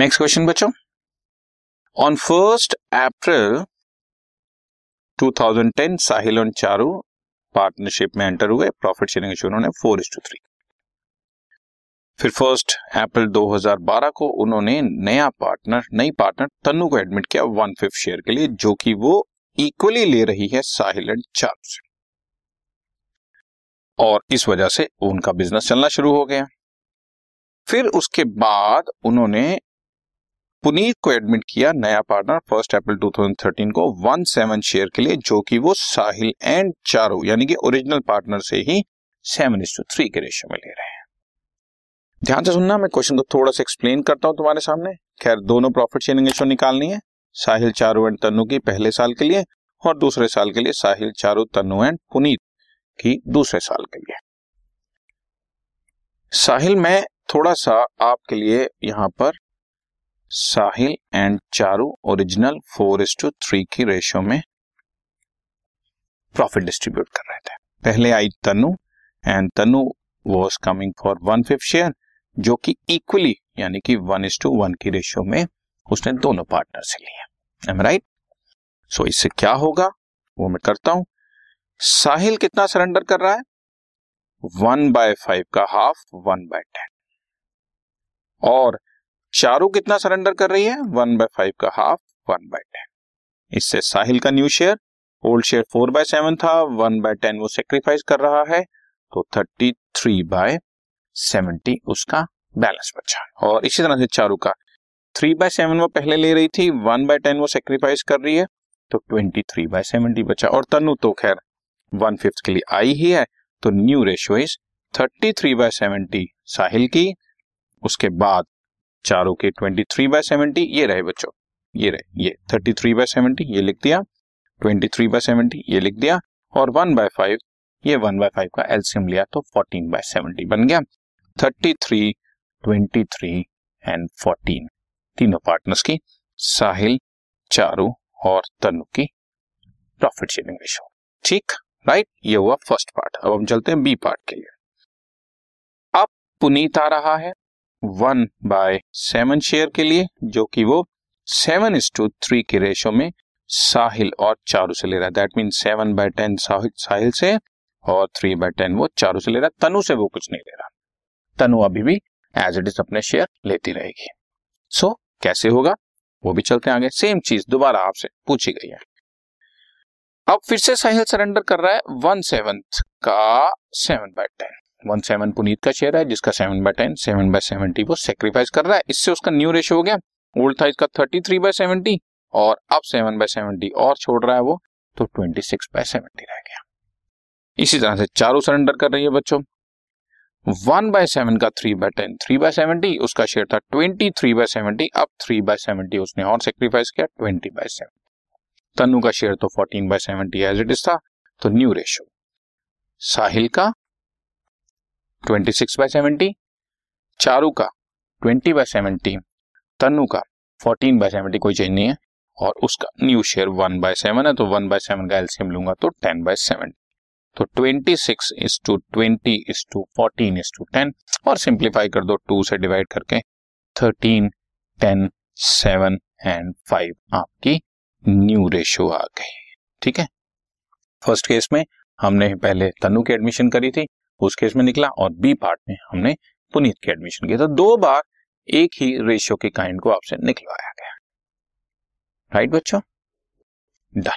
Next question बच्चों. On first April 2010 Sahil और Charu partnership में एंटर हुए. प्रॉफिट शेयरिंग रेशियो उन्होंने फोर इज़ टू थ्री फिर फ़र्स्ट अप्रैल 2012 को उन्होंने नया पार्टनर नई पार्टनर तनु को एडमिट किया वन फिफ्थ शेयर के लिए, जो कि वो इक्वली ले रही है साहिल एंड चारू से. और इस वजह से उनका बिज़नेस चलना शुरू हो गया. फिर उसके बाद उन्होंने पुनीत को एडमिट किया नया पार्टनर फ़र्स्ट अप्रैल 2013 को वन सेवन शेयर के लिए, जो कि वो साहिल एंड चारू, यानी कि ओरिजिनल पार्टनर से ही सेवन इज़ टू थ्री के रेशियो में ले रहे हैं। ध्यान से सुनना, मैं क्वेश्चन को थोड़ा सा एक्सप्लेन करता हूँ तुम्हारे सामने। खैर, दोनों प्रॉफिट शेयरिंग रेशियो निकालनी है, साहिल, चारू एंड तनु की पहले साल के लिए, और दूसरे साल के लिए साहिल, चारू तनु एंड पुनीत की दूसरे साल के लिए। साहिल, मैं थोड़ा सा आपके लिए यहाँ पर Sahil and Charu original four is to three की रेशियो में प्रॉफिट डिस्ट्रीब्यूट कर रहे थे। पहले आई Tanu and Tanu was coming for one fifth share जो कि इक्वली यानी कि वन इज़ टू वन की रेशियो में उसने दोनों पार्टनर से लिया एम राइट सो इससे क्या होगा? वो मैं करता हूँ। साहिल कितना सरेंडर कर रहा है? वन बाय फाइव का हाफ़ वन बाय टेन और चारू कितना सरेंडर कर रही है? वन बाय फाइव का हाफ़ वन बाय टेन इससे साहिल का new share old share four by seven था वन बाय टेन वो सेक्रीफाइस कर रहा है तो थर्टी थ्री बाय सेवेंटी उसका बैलेंस बचा। और इसी तरह से चारू का थ्री बाय सेवन वो पहले ले रही थी वन बाय टेन वो सेक्रीफाइस कर रही है तो ट्वेंटी थ्री बाय सेवेंटी बचा। और तनु तो खैर वन फिफ्थ के लिए आई ही है तो new ratio is thirty three by seventy Sahil की, उसके बाद चारों के ट्वेंटी थ्री बाय सेवेंटी ये रहे बच्चों, ये रहे, ये थर्टी थ्री बाय सेवेंटी ये लिख दिया ट्वेंटी थ्री बाय सेवेंटी ये लिख दिया, और वन बाय फाइव ये वन बाय फाइव का एल्सियम लिया तो फोर्टीन बाय सेवेंटी बन गया। Thirty three twenty three and fourteen तीनों पार्टनर्स की, साहिल, चारू और तनु की प्रॉफिट शेयरिंग रेशो ठीक राइट ये हुआ फ़र्स्ट पार्ट अब हम चलते हैं बी पार्ट के लिए। अब पुनीत आ रहा है। वन बाय सेवन शेयर के लिए जो कि वो सेवन इज़ टू थ्री के रेशो में साहिल और चारू से ले रहा है। That mean seven by ten Sahil से और थ्री बाय टेन वो चारू से ले रहा है। तनु से वो कुछ नहीं ले रहा। तनु अभी भी एज इट इज़ अपने शेयर लेती रहेगी। सो so, कैसे होगा? वो भी चलते आगे। सेम चीज़ दोबारा आपसे पूछी गई है। अब फिर से साहिल सरेंडर कर रहा है। वन सेवन का seven by ten one seven Puneet का शेयर है, जिसका seven by ten seven by seventy वो सेक्रीफाइस कर रहा है। इससे उसका न्यू रेशियो हो गया। ओल्ड था इसका थर्टी थ्री बाय सेवेंटी और अब सेवन बाय सेवेंटी और छोड़ रहा है वो तो ट्वेंटी सिक्स बाय सेवेंटी रह गया। इसी तरह से चारों सरेंडर कर रही है बच्चों। वन बाय सेवन का three by ten three by seventy उसका शेयर था ट्वेंटी थ्री बाय सेवेंटी अब थ्री बाय सेवेंटी उसने और सेक्रीफाइस किया ट्वेंटी बाय सेवन तनु का शेयर तो fourteen by seventy as it is था तो न्यू रेशियो साहिल का twenty six by seventy Charu का ट्वेंटी बाय सेवेंटी तनु का फोर्टीन बाय सेवेंटी कोई चेंज नहीं है। और उसका new share one by seven है तो वन बाय सेवन का एल्सियम लूँगा तो टेन बाय सेवन तो 26 is to twenty is to fourteen is to ten और सिंप्लीफाई कर दो टू से डिवाइड करके thirteen ten seven and five आपकी न्यू रेशियो आ गई। ठीक है? फ़र्स्ट केस में हमने पहले तनु की एडमिशन करी थी। उस केस में निकला और बी पार्ट में हमने पुनीत के एडमिशन किया तो दो बार एक ही रेशियो के काइंड को आपसे निकलवाया गया। राइट बच्चों? Done